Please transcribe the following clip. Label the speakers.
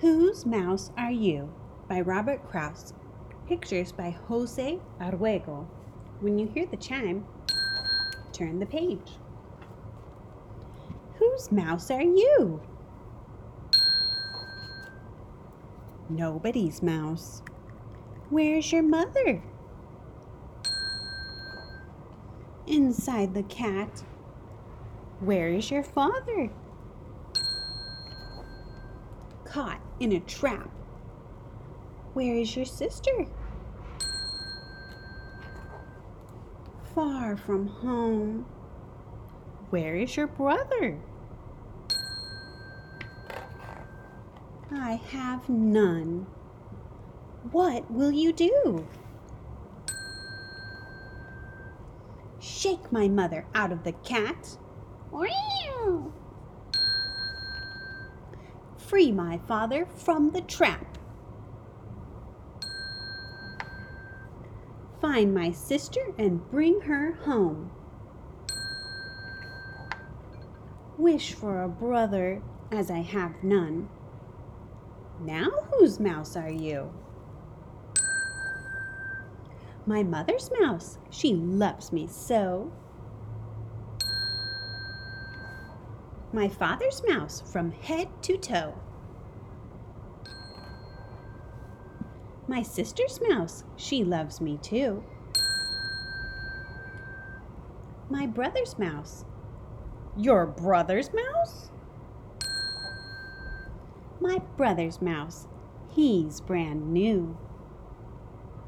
Speaker 1: Whose Mouse Are You? by Robert Kraus. Pictures by Jose Aruego. When you hear the chime, turn the page. Whose mouse are you? Nobody's mouse. Where's your mother? Inside the cat. Where is your father? Caught in a trap. Where is your sister? Far from home. Where is your brother? I have none. What will you do? Shake my mother out of the cat. Free my father from the trap. Find my sister and bring her home. Wish for a brother, as I have none. Now whose mouse are you? My mother's mouse, she loves me so. My father's mouse from head to toe. My sister's mouse, she loves me too. My brother's mouse. Your brother's mouse? My brother's mouse. He's brand new.